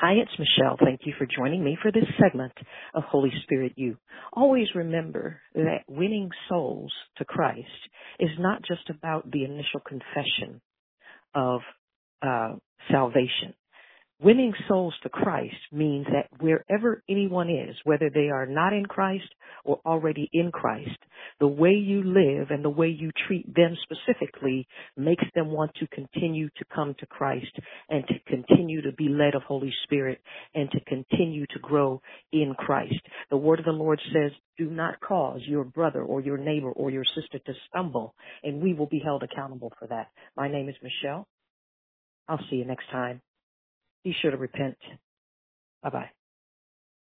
Hi, it's Michelle. Thank you for joining me for this segment of Holy Spirit You. Always remember that winning souls to Christ is not just about the initial confession of uh, salvation. Winning souls to Christ means that wherever anyone is, whether they are not in Christ or already in Christ, the way you live and the way you treat them specifically makes them want to continue to come to Christ and to continue to be led of Holy Spirit and to continue to grow in Christ. The word of the Lord says, do not cause your brother or your neighbor or your sister to stumble and we will be held accountable for that. My name is Michelle. I'll see you next time. Be sure to repent. Bye bye.